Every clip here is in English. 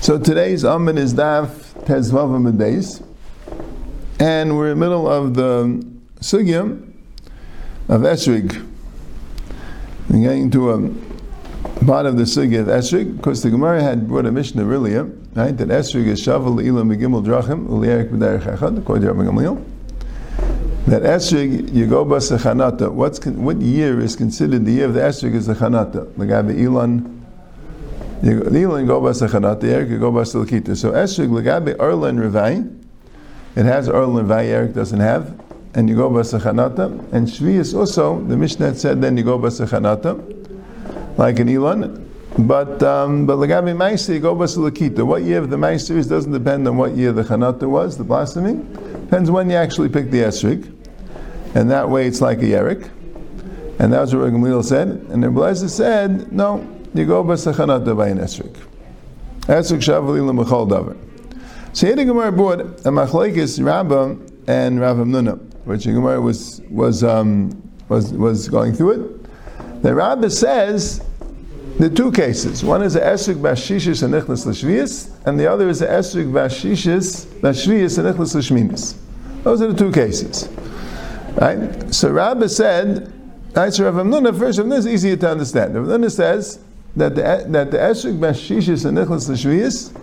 So today's amud is Daf Tezvav days, and we're in the middle of the Sugya of Esrig. We're getting to um, a part of the Sugya of Esrig, because the Gemara had brought a Mishnah earlier, right, that Esrig is Shavel Ilam Begimel Drachim, Ulierik B'derech Echad, according to Rabbi Gamliel. That Esrig, Yegobas Sechanata, what's what year is considered the year of the Esrig is the Chanata? The guy Elon, Elon Gobas Sechanata, Erik Gobas Lakita. So Esrig, Legabe Erla Revai, it has Erla Revai, Erik doesn't have, and you go Sechanata. And Shvi is also, the Mishnah said then you go Sechanata, like an Elon. But um, but Lagabi Meiser, you go Lakita. What year of the Meiser is doesn't depend on what year the Chanata was, the blossoming. Depends when you actually pick the esrig, and that way it's like a yerik. And that's what Gamliel said. And the Blazer said, no, you go b'sachanata by an esrig. Esrig shavali l'machol davar. So here the Gemara brought a machlekes Rabbah and Rav Nuna, which the Gemara was was um, was was going through it. The Rabbah says the two cases. One is the esrig bashishis and nichnas l'shvius, and the other is a esrig bashishis bashvius and nichnas l'shminis. Those are the two cases. Right? So Rabbi said, right, so Rav Amnuna, first Rav Amnuna is easier to understand. Rav Amnuna says that the, that the esrik bashishis and nichlas l'shviyas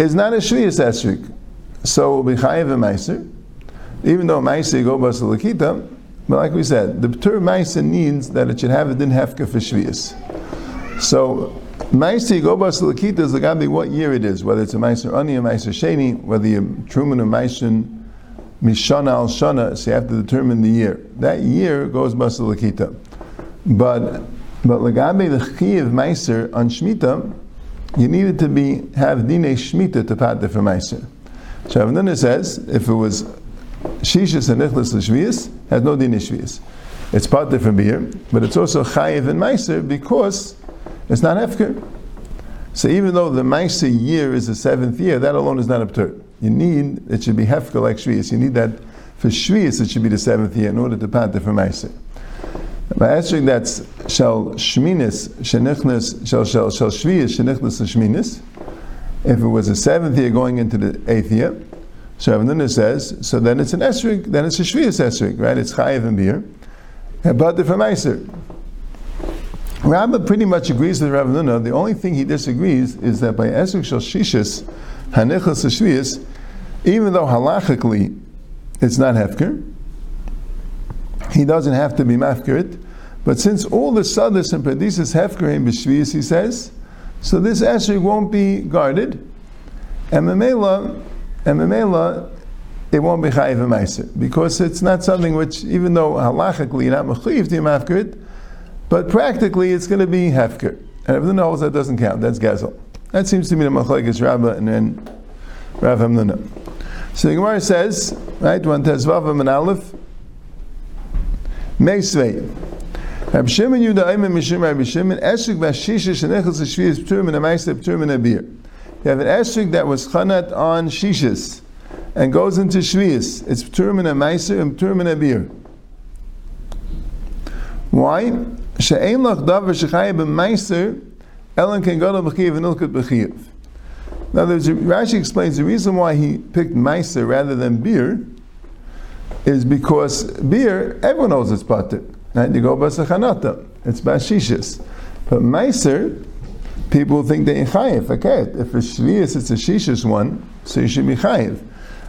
is not a shviyas esrik. So it will be chayiv and meiser. Even though meiser go bas but like we said, the term meiser means that it should have a din hefka for shviyas. So Meiser Gobas Lakita is to what year it is, whether it's a Meiser Ani or Meiser Sheni, whether you're Truman or Meiser Mishana al Shana, so you have to determine the year. That year goes Bas Lakita. But but Lagabe the Chiv Meiser on Shmita, you needed to be have Dine Shmita to pat for Meiser. So Avnuna says if it was Shishis and Nichlas Shvius, has no Dine Shvius. It's part from beer, but it's also Chayiv and Meiser because it's not Hefker. So even though the Maisa year is the seventh year, that alone is not absurd. You need, it should be Hefker like Shvius. You need that, for Shvius it should be the seventh year in order to panta for Maisa. By answering that, shall Shminis, Shenichnas, shall shall shall Shvius, Shenichnas, Shminis. If it was the seventh year going into the eighth year, so Ravnuna says, so then it's an esrig, then it's a Shvius esrig, right? It's Chayiv and beer. But the for Meiser. Rabbah pretty much agrees with Rav Nuna. The only thing he disagrees is that by Esrik Shal Shishis, Hanichas Shvius, even though halachically it's not Hefker, he doesn't have to be Mafkirit, but since all the Sadis and Pradis Hefker in B'Shvius, he says, so this Esrik won't be guarded, and Memela, and Memela, it won't be Chayiv Meiser, because it's not something which, even though halachically you're not Mechayiv to Mafkirit, but practically, it's going to be hefker. And if the knows that doesn't count, that's gazel. That seems to be the machlekes Rabbah and then Rav Hamnuna. So the Gemara says, right, one tezvav and aleph, meisvei. Rab Shimon Yuda Ayman Mishim Rab Shimon Esrik Bashisha Shenechel Shviyas Pturim and Pturim and. You have an Esrik that was chanat on Shishis and goes into Shviyas. It's Pturim and Amaisa and Pturim and Abir. Why? She'ein lach davar shechayev b'meiser elen ken gadol b'chiyav and look ilkut b'chiyav. Now, Rashi explains the reason why he picked meiser rather than beer is because beer, everyone knows it's pater. Right? You go b'sachanata, it's bashishis. But meiser, people think they chayiv. Okay, if it's shvius, it's a shishis one, so you should be chayiv.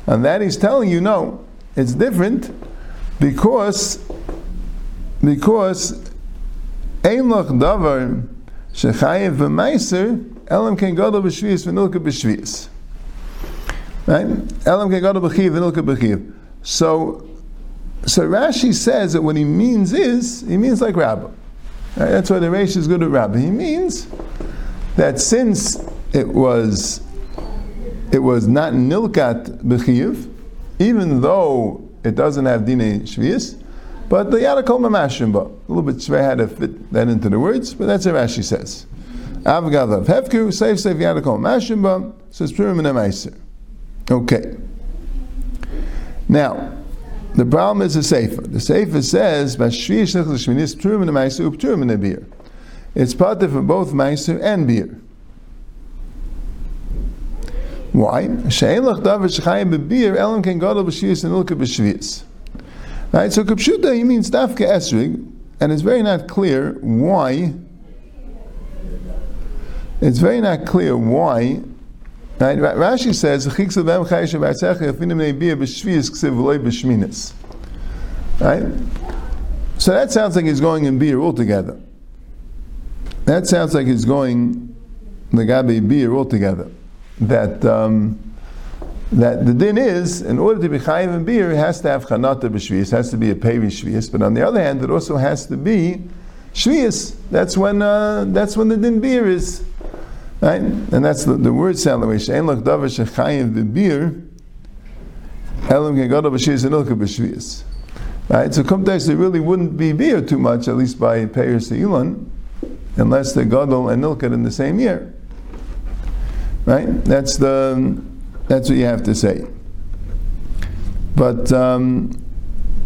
And that he's telling you, no, it's different because because Ein loch davar shechayev v'meiser elam ken gadol b'shvius v'nilka b'shvius. Right? Elam ken gadol b'chiv v'nilka b'chiv. So, so Rashi says that what he means is, he means like Rabbah. Right? That's why the Rashi is good at Rabbah. He means that since it was it was not nilkat b'chiv, even though it doesn't have dine shvius, but the Yadakol Mamashimba, a little bit Shvei had to fit that into the words, but that's what Rashi says. Avgadav Hefku, safe, safe Yadakol Mamashimba, says Purim and Emaiser. Okay. Now, The problem is the Sefer. The Sefer says, "Bashviyish nechlas shminis pturim in meiser upturim in beer." It's part of both meiser and beer. Why? She'en lach davar shechayim bebeer elam ken gadol b'shvius and ilka b'shvius. Right. So kapshuta he means dafka esrig, and it's very not clear why. It's very not clear why. Right? Rashi says, Right? So that sounds like he's going in beer altogether. That sounds like he's going the gabi beer altogether. That um, that the din is, in order to be chayiv in beer, it has to have chanata b'shvius, has to be a pevi shvius. But on the other hand, it also has to be shvius. That's when uh, that's when the din beer is. Right? And that's the, the word sound the way. She'en lach davar shechayiv b'beer, elam kegodah b'shvius and ilka b'shvius. Right? So kumtesh, there really wouldn't be beer too much, at least by Peiris Elon, unless the Gadol and Nilkat in the same year. Right? That's the that's what you have to say. But um,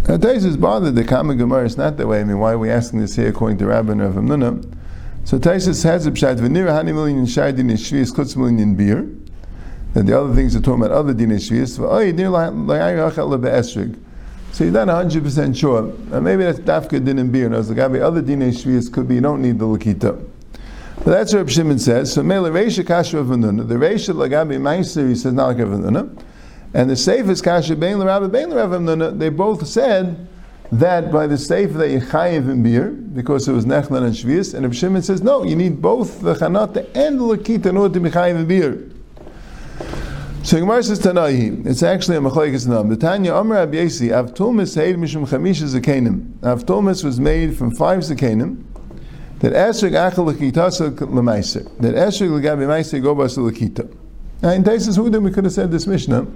is bothered the Kama Gemara is not that way. I mean, why are we asking this here according to Rabbi Rav Nuna? So Taisus has a pshat v'nira hani million shaydin shvius kutz million beer. And the other things are talking about other din shvius. V'oy dir la'ayachal lebe'esrig. So you're not 100% sure. Uh, maybe that's dafka din and beer. No, the gabi other din shvius could be you don't need the lakita. That's what Reb Shimon says. So mele reisha kasha v'nuna. The reisha lagabi meiser he says not like v'nuna. And the safest kasha bein l'rabbi bein v'nuna. They both said that by the safe that you chayiv in beer because it was nechlan and shvius. And Reb Shimon says no, you need both the chanata and the lakita in order to be chayiv in beer. So Gemara says Tanaihi. It's actually a machlekes nam. The Tanya Amr Abiyasi Avtulmis Heid Mishum Chamisha Zakenim. Avtulmis was made from five Zakenim. That Esrig Achal Lakitasa Lemaiser. That Esrig Lagabi Maiser Gobas Lakita. Now in Taisus Hudim we could have said this Mishnah,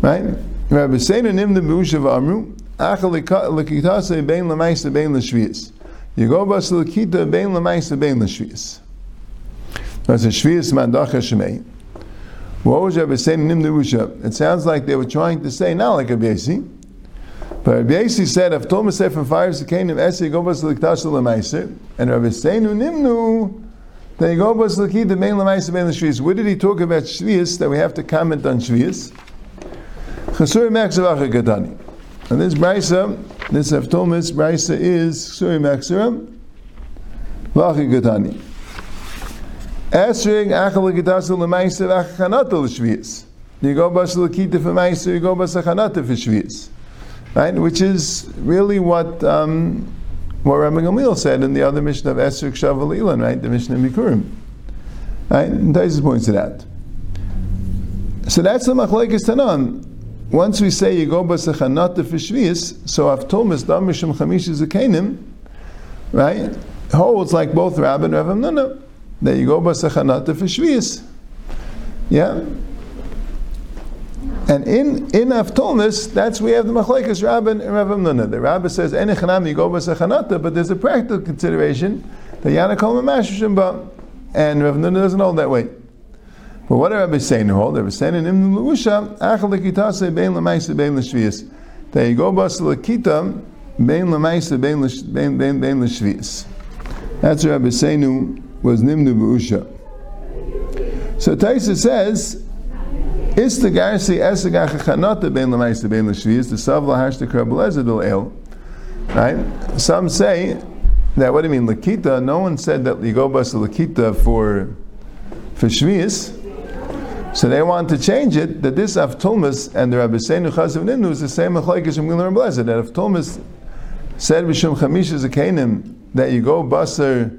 right? Rabbi Seinu Nim the Bushav Amru Achal Lakitasa Bein Lemaiser Bein Lashvias. Yegobas Lakita Bein Lemaiser Bein Lashvias. That's a Shvias Mandacha Shemei. What was Rabbi saying in Nimnirusha? It sounds like they were trying to say, not like a Yasi, but Rabbi Yasi said, I've told myself from fire Zakanim Esi Gobas Liktash Lemaiser, and Rabbi Seinu Nimnu, they Gobas Liki the main Lemaiser main Shvius. Where did he talk about Shvius that we have to comment on Shvius? Chasuri Maksavacha Gadani. And this Brisa, this Avtomis Brisa is Chasuri Maksavacha Gadani. Esrig achal l'gitasul l'maiser achachanata l'shvius. You go bas l'kita for maiser, you go bas achanata for shvius. Right? Which is really what um, what Rabbi Gamliel said in the other mission of Esrig Shavalilan, right? The mission of Mikurim. Right? And Taisus points to that. So that's the machlekes tanan. Once we say you go bas achanata for shvius, so Avtomis mishum chamisha zakenim, right? Holds like both Rabbi and Rav Nuna that you go basachanata for shvius. Yeah. And in in Avtomis, that's we have the machlekes Rabbi and Rav Nuna. The Rabbi says enechanam you go basachanata, but there's a practical consideration that yanakol mamashishim ba, and Rav Nuna doesn't hold that way. But what are Rabbi saying to hold? They're saying in Imnu Luusha, achal lekitase bein lemaisa bein l'shvius. That you go basalakita bein lemaisa bein bein bein l'shvius. That's what Rabbi Seinu was Nimnu B'usha. So Taisa says, Is the Garsi Esagach Chanata Ben Lamaisa Ben Lashviz, the Savla Hashta Krabelezadil El. Right? Some say that, what do you mean, Lakita? No one said that you go bus Lakita for, for Shviz. So they want to change it, that this Avtulmus and the Rabbi Seinu Chazav Ninu is the same Machlaikis from Gilar Blezed. That Avtulmus said Bishum Chamisha Zakanim that you go Basar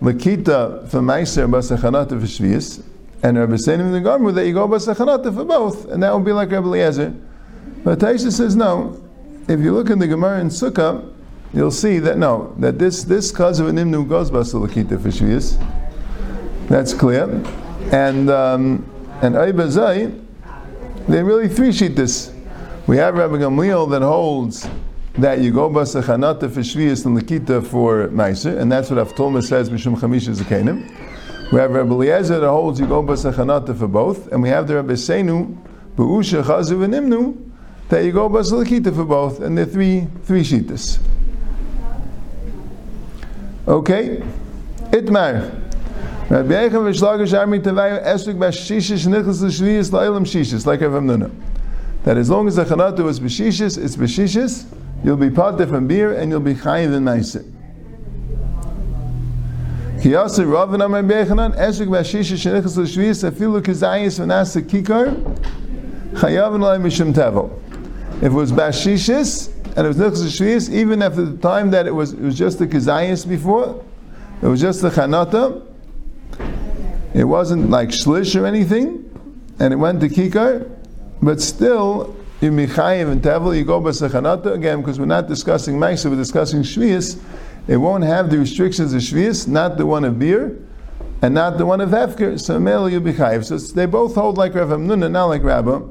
Lakita for Meiser Basachanata for Shvius, and Rabbi in the Gomer that you go Basachanata for both, and that would be like Rabbi Eliezer. But Taisha says no. If you look in the Gemara in Sukkah, you'll see that no, that this this cause of an imnu goes Basalakita for Shvius. That's clear. And um, and Aibazai, they really three sheet this. We have Rabbi Gamliel that holds that you go basachanata for shvius and lakita for meiser, and that's what Avtolma says mishum chamisha zakenim. We have Rabbi Eliezer that holds you go basachanata for both, and we have the Rabbi Seinu beusha chazu v'nimnu that you go bas lakita for both, and they're three three shitas. Okay, itmar. Rabbi Yechon v'shlagish armi tevayu esrik b'shishis nichlas l'shviyas la'ilam shishis, like Rav Amnuna. That as long as the chanatu is b'shishis, it's b'shishis, you'll be part from beer, and you'll be chayiv and nicer. Ki yasir Rav and Amar Bechanan, esrik b'shishis shenichlas l'shviyas, afilu kizayis v'nasa kikar, chayav and lai mishim tevel. If it was b'shishis, and it was nichlas l'shviyas, even after the time that it was, it was just the kizayis before, it was just the chanata, it wasn't like shlish or anything, and it went to kikar, but still, you michayiv and tevel, you go b'sechanata again, because we're not discussing ma'isa, we're discussing shvius. It won't have the restrictions of shvius, not the one of beer, and not the one of hefker. So mele you bichayiv. So they both hold like Rav Amnuna, not like Rabba.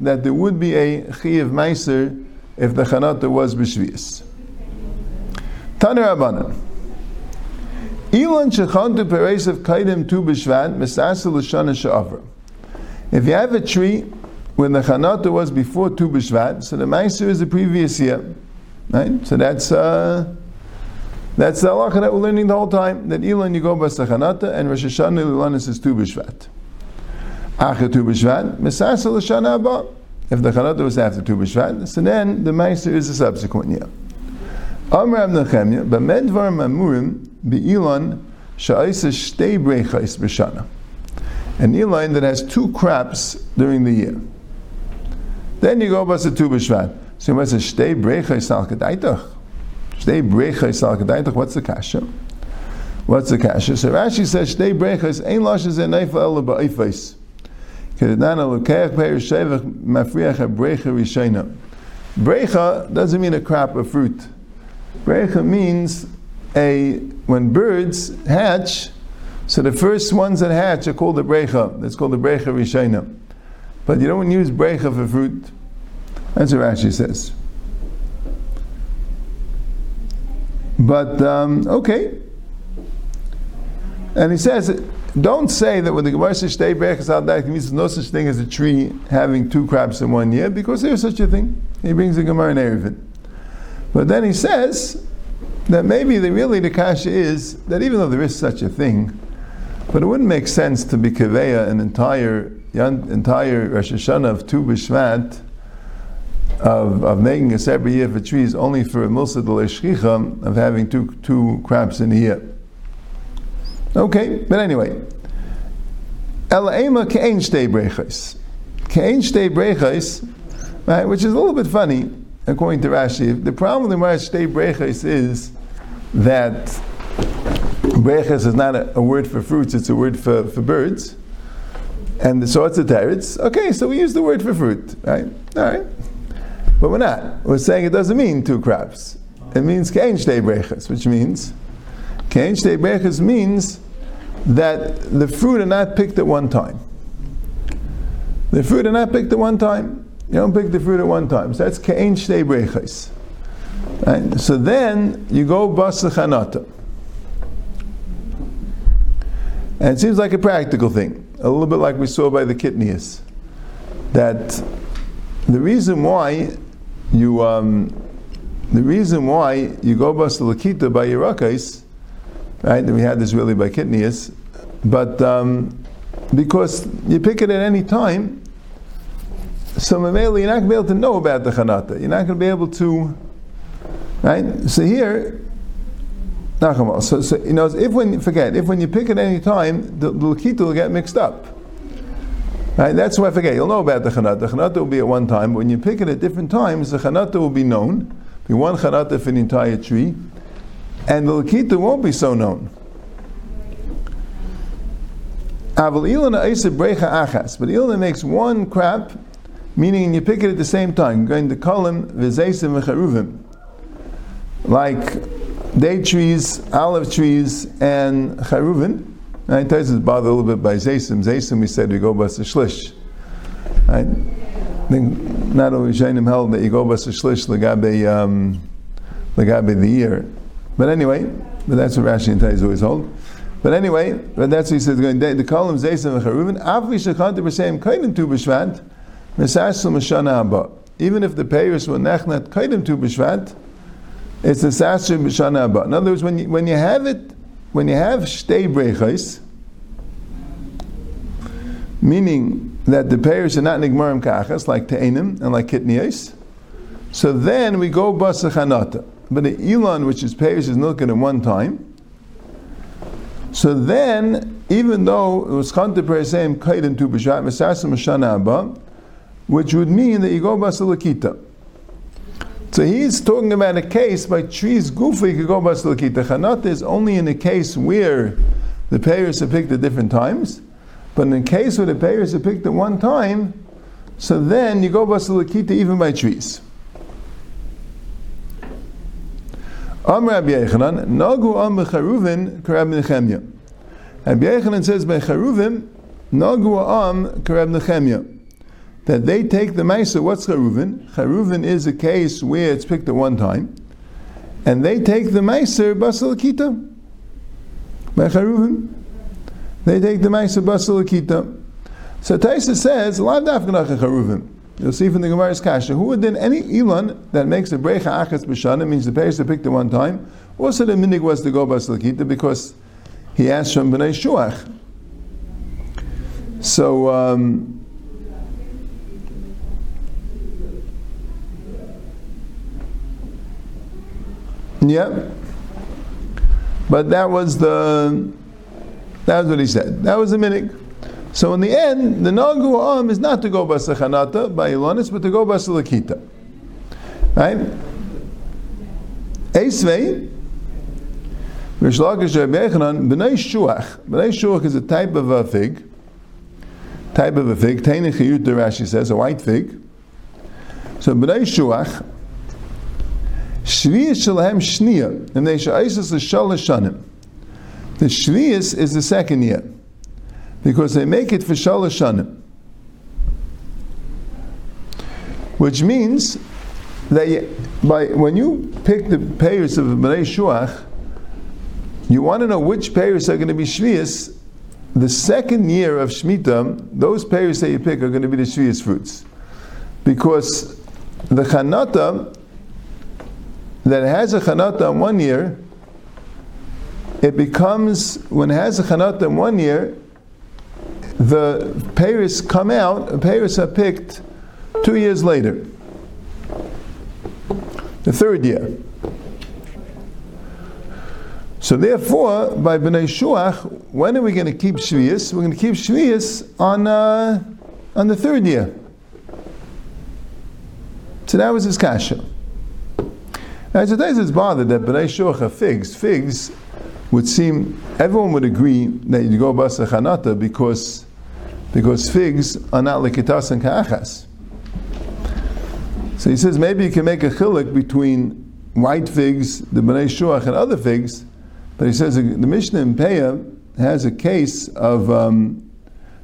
That there would be a chiyav meiser if the chanata was b'shvius. Taner Rabbanan. Elon shechantu peresav kaidim tu b'shvat mesasa l'shana she'avar. If you have a tree when the chanata was before tu b'shvat, so the meiser is the previous year, right? So that's uh, that's the halacha that we're learning the whole time. That Ilan you go bas chanata and Rosh Hashanah Lilanis is tu b'shvat. Acher tu b'shvat mesasa. If the chanata was after tu b'shvat, so then the meiser is the subsequent year. Amr Nechemya, b'medvar mamurim be'ilan sha'isa shtei brechais b'shana. An elan that has two crops during the year. Then you go basa tu b'shvat. So you must say shtei brechais al kedaitach. Shtei brechais al kedaitach. What's the kasha? What's the kasha? So Rashi says shtei brechais ein lashes en neifa ela ba'ifais. Kedana lekeach peir shevach mafriach ha brecha rishena. Brecha doesn't mean a crop of fruit. Brecha means a when birds hatch, so the first ones that hatch are called the brecha. That's called the brecha rishena. But you don't use brecha for fruit. That's what Rashi says. But um, okay, and he says, don't say that when the Gemara says shtei brechas al means there's no such thing as a tree having two crops in one year, because there's such a thing. He brings the Gemara in Erevin. But then he says that maybe the really the kasha is that even though there is such a thing, but it wouldn't make sense to be kaveya an entire entire Rosh Hashanah of Tu B'Shvat of, of making a separate year for trees only for a de of having two two crops in a year. Okay, but anyway, Ela ke'en shtei brechos. Ke'en shtei brechos, right, which is a little bit funny according to Rashi. The problem with the Shtei Brechas is that Brechas is not a, a, word for fruits, it's a word for, for birds. And the sorts of teretz, okay, so we use the word for fruit, right? All right. But we're not. We're saying it doesn't mean two crops. It means Kein Shtei Brechas, which means Kein Shtei Brechas means that the fruit are not picked at one time. The fruit are not picked at one time. You don't pick the fruit at one time. So that's ke'en shtei brechais. Right? So then you go bas chanata. And it seems like a practical thing, a little bit like we saw by the kitnius, that the reason why you um, the reason why you go bas lakita by Yerakais, right? We had this really by kitnius, but um, because you pick it at any time, so Mamela, you're not going to be able to know about the Chanata. You're not going to be able to, right? So here. So, so you know, if when you forget, if when you pick at any time, the, the Lakita will get mixed up. Right? That's why I forget. You'll know about the Chanata. The Chanata will be at one time, but when you pick it at different times, the Chanata will be known. Be one Chanata for the entire tree, and the Lakita won't be so known. But Ilana makes one crap meaning you pick it at the same time. Going to kolim v'charuvim, like date trees, olive trees, and charuvim. Right? Taisus bothered a little bit by zaysim. Zaysim we said we go by shlish. Right? I think not only Shainim held that you go by shlish legabe um, legabe the year, but anyway, but that's what Rashi and Taisus always hold. But anyway, but that's what he says. Going the kolim zaysim v'charuvin. Avi shechanta b'shem kaidim tu b'shvat. Even if the payers were nechnat kaidim tu b'shvat, it's the sasher b'shana haba. In other words, when you, when you have it, when you have shtei brechos, meaning that the payers are not nigmarim kachas like te'enim and like kitniyos, so then we go basachanata. But the Elon, which is payers, is not looking at one time. So then, even though it was Chanta same Kaidim tu B'Shat, Mesasim Abba, which would mean that you go Basalakita. So he's talking about a case by trees goofy you could go Basalakita. Chanata is only in a case where the payers are picked at different times, but in a case where the payers are picked at one time, so then you go Basalakita even by trees. Am Rabbi Yechanan, Nagu am Becharuvin Karab Nechemya. Rabbi Yechanan says by Charuvim, Nagu am Karab Nechemya. That they take the Maisa, what's Charuvin? Charuvin is a case where it's picked at one time, and they take the Meiser Basal Kita. By Charuvim. They take the Meiser Basal Kita. So Taisa says. You'll see from the Gemara's Kasha, who would then any Elon that makes a Brecha Achas B'Shana, means the parents are picked at one time, also the minig was to go Basalakita because he asked from B'nai Shuach. So, um, yeah. But that was the, that was what he said. That was the minig. So in the end, the Nagu Am is not to go Basachanata by Ilonis, but to go by Basalakita. Right? Eisvei, Rish Lakish Rabbi Yechanan, B'nai Shuach. B'nai Shuach is a type of a fig. Type of a fig. The Rashi says, a white fig. So B'nai Shuach, Shviyas Shalahem Shniya, and they Sha'isas Shalash Shanim. The Shviyas is the second year because they make it for Shalosh Shanim. Which means that you, by, when you pick the payers of Bnei Shuach, you want to know which payers are going to be Shvias. The second year of Shemitah, those payers that you pick are going to be the Shvias fruits. Because the Chanata that has a Chanata in one year, it becomes, when it has a Chanata in one year, the Paris come out, Paris are picked two years later, the third year. So therefore, by Bnei Shuach, when are we going to keep Shvius? We're going to keep Shvius on, uh, on the third year. So that was his kasha. Now, today's is bothered that Bnei Shuach are figs. Figs would seem, everyone would agree that you go basa chanata because, because figs are not like likitas and ka'achas. So he says maybe you can make a chilik between white figs, the bnei shuach, and other figs, but he says the Mishnah in Peah has a case of um,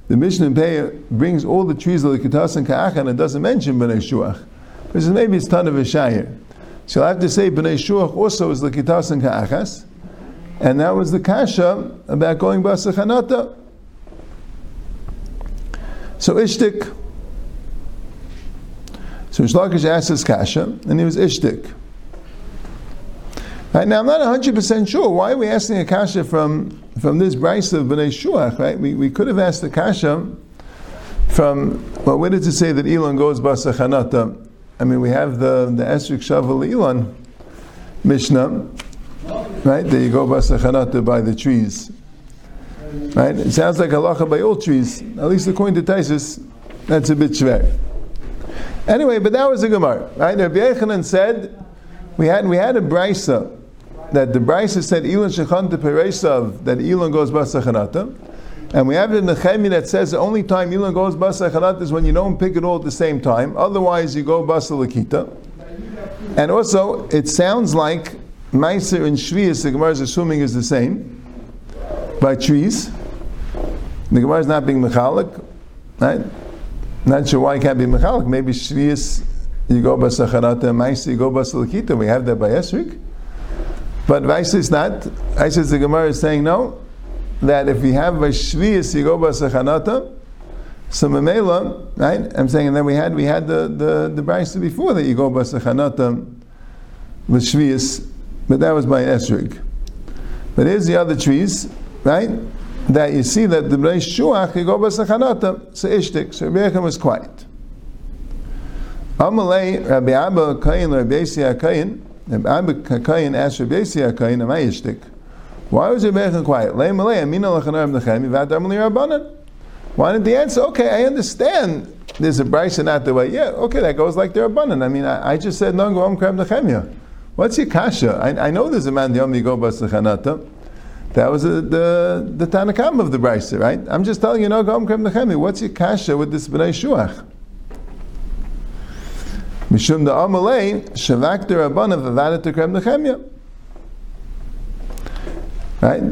the Mishnah in Peah brings all the trees of likitas and ka'achas and doesn't mention bnei shuach. He says maybe it's a shayir. So I have to say bnei shuach also is likitas and ka'achas. And that was the kasha about going basachanata. So ishtik. So Shlakish asked his kasha, and he was ishtik. Right now, I'm not 100% sure. Why are we asking a kasha from, from this Bryce of Bnei Shuach, right? We, we could have asked the kasha from, well, where does it say that Elon goes basachanata? I mean, we have the, the Esrik Shavel Elon Mishnah, Right? There you go, Basachanata by the trees. Right? It sounds like halacha by all trees. At least according to Taisus, that's a bit shver. Anyway, but that was a Gemara. Right? Rabbi Yechanan said, we had, we had a brisa that the brisa said, Elon Shechanta Peresav, that Elon goes Basachanata. And we have it in the Chemi that says the only time Elon goes Basachanata is when you don't pick it all at the same time. Otherwise, you go Basalakita. And also, it sounds like Meiser and Shvius, the Gemara is assuming is the same by trees. The Gemara is not being mechalik, right? Not sure why it can't be mechalik. Maybe Shvius, you go Basa by and Meiser, you go by Salakita. We have that by Esrik. But Vaisa is not. Vaisa the Gemara is saying no. That if we have a shvius yigoba sechanata, so memela, right? I'm saying, and then we had we had the the the brisa before that yigoba sechanata shvius, but that was by esrig. But here's the other trees, right? That you see that the Bnei Shuach yigoba sechanata, so ishtik, so Rebbe was quiet. Amalei Rabbi Abba Kain Rabbi Yesi Kain Rabbi Abba Kain asked Rabbi Yesi Kain, "Am I ishtik?" Why was Rebbe quiet? Why didn't the answer? Okay, I understand. There's a brisa not the way. Yeah, okay, that goes like the Rabbanan. I mean, I, I just said no go Krem Nechemia. What's your kasha? I, I know there's a man Yom Yigo Bas That was the the, the Tanakam of the brisa, right? I'm just telling you no go Krem Nechemia. What's your kasha with this Bnei Shuach? Mishum da Amalei Shavak the Rabbanan Vavadat Krem Nechemia. Right?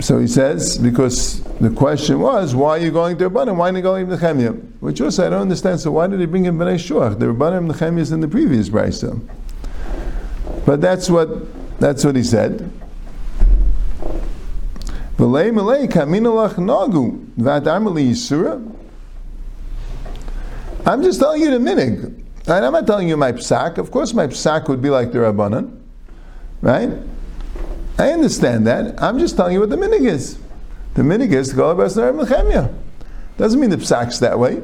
So he says, because the question was, why are you going to Rabbanim? Why are you going to Nechemia? Which also I don't understand. So why did he bring in Bnei Shuach? The Rabbanim Nechemia is in the previous brisa. But that's what that's what he said. I'm just telling you the minig. And I'm not telling you my psak. Of course, my psak would be like the Rabbanan, right? I understand that. I'm just telling you what the minig is. The minig is to go about Mechemia. Doesn't mean the psak's that way.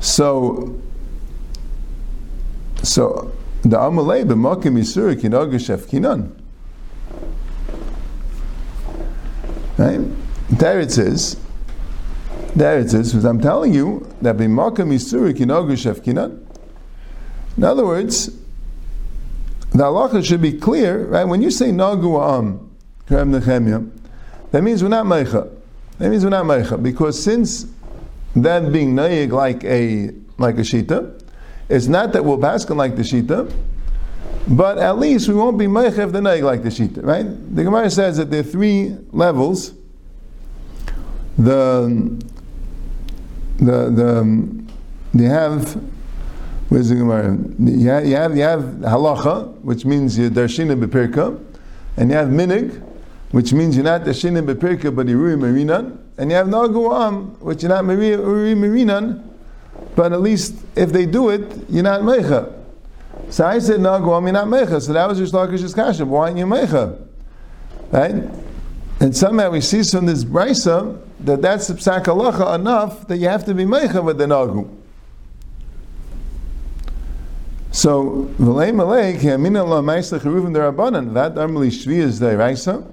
So, so the Amalei b'makim yisur kinoga kinan. Right? There it says. There it says. I'm telling you that b'makim yisur kinoga kinan. In other words, the halacha should be clear, right? When you say nagu am, that means we're not meicha. That means we're not meicha because since that being naig like a like a shita, it's not that we'll pass like the shita, but at least we won't be meicha if the naig like the shita, right? The Gemara says that there are three levels. The the the they have Where's the Gemara? You have, you have, you have halacha, which means you're darshina bepirka, and you have minig, which means you're not darshina bepirka, but you're marinan, and you have naguam, which you're not marinan, but at least if they do it, you're not mecha. So I said naguam, you're not mecha. So that was your shlakish's kasha. Why aren't you mecha? Right? And somehow we see from this brisa that that's the psak halacha enough that you have to be mecha with the nagu. So v'lei malei ki amina la ma'isla cheruvim derabanan that normally shvi is deraisa.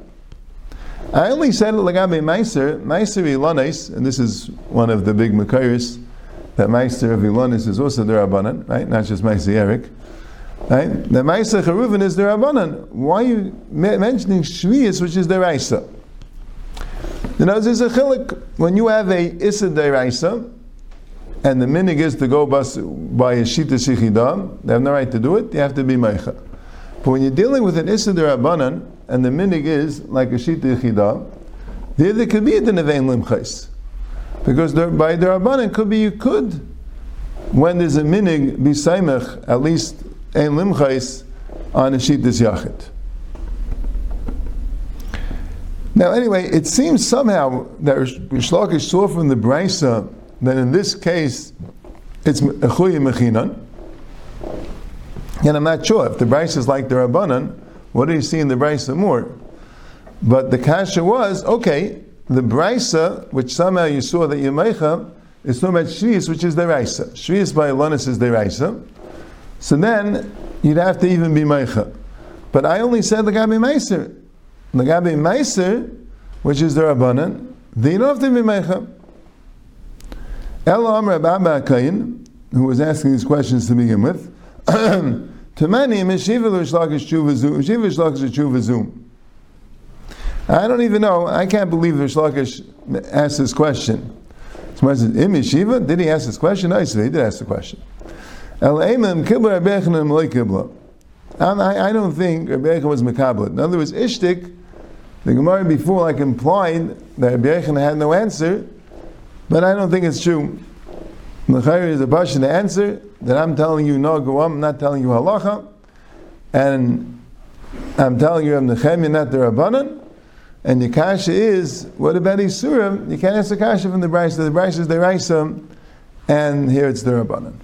I only said it lagabe meiser meiser ilanis, and this is one of the big makairis that meiser of ilanis is also derabanan, right? Not just meiser Eric. Right? The meiser cheruvim is derabanan. Why are you mentioning shvius, which is deraisa? You know, there's a chilik when you have a issa deraisa and the minig is to go bus by a shita shichidam, they have no right to do it, they have to be meicha. But when you're dealing with an issa derabanan, and the minig is like a shita yichidam, there there could be a dinevein limchais. Because there, by derabanan could be you could, when there's a minig, be saimech, at least ein limchais, on a shita yachid. Now, anyway, it seems somehow that Rish saw from the Brisa then in this case, it's Echuyi Mechinan. And I'm not sure if the Bryce is like the Rabbanan, what do you see in the Bryce more? But the kasha was, okay, the Brisa, which somehow you saw that Yemecha, is talking about Shvius, which is the Raisa. Shvius by Elonis is the Raisa. So then, you'd have to even be Meicha. But I only said the Gabi Meiser. The Gabi Meiser, which is the Rabbanan, they don't have to be Meicha. Ella Amr Abba Kain, who was asking these questions to begin with, to many, I don't even know, I can't believe Rish Lakish asked this question. Somebody says, eh, Im Yeshiva? Did he ask this question? No, he said he did ask the question. Um, I, I don't think Rebbe was Mekablet. In other words, Ishtik, the Gemara before like implied that Rebbe had no answer, but I don't think it's true. The is a bash in the answer that I'm telling you no go I'm not telling you halacha, and I'm telling you I'm the chemia, not the rabbanon. And the kasha is what about isurim? You can't ask the kasha from the brayso. The brayso is the raisa, and here it's the rabbanon.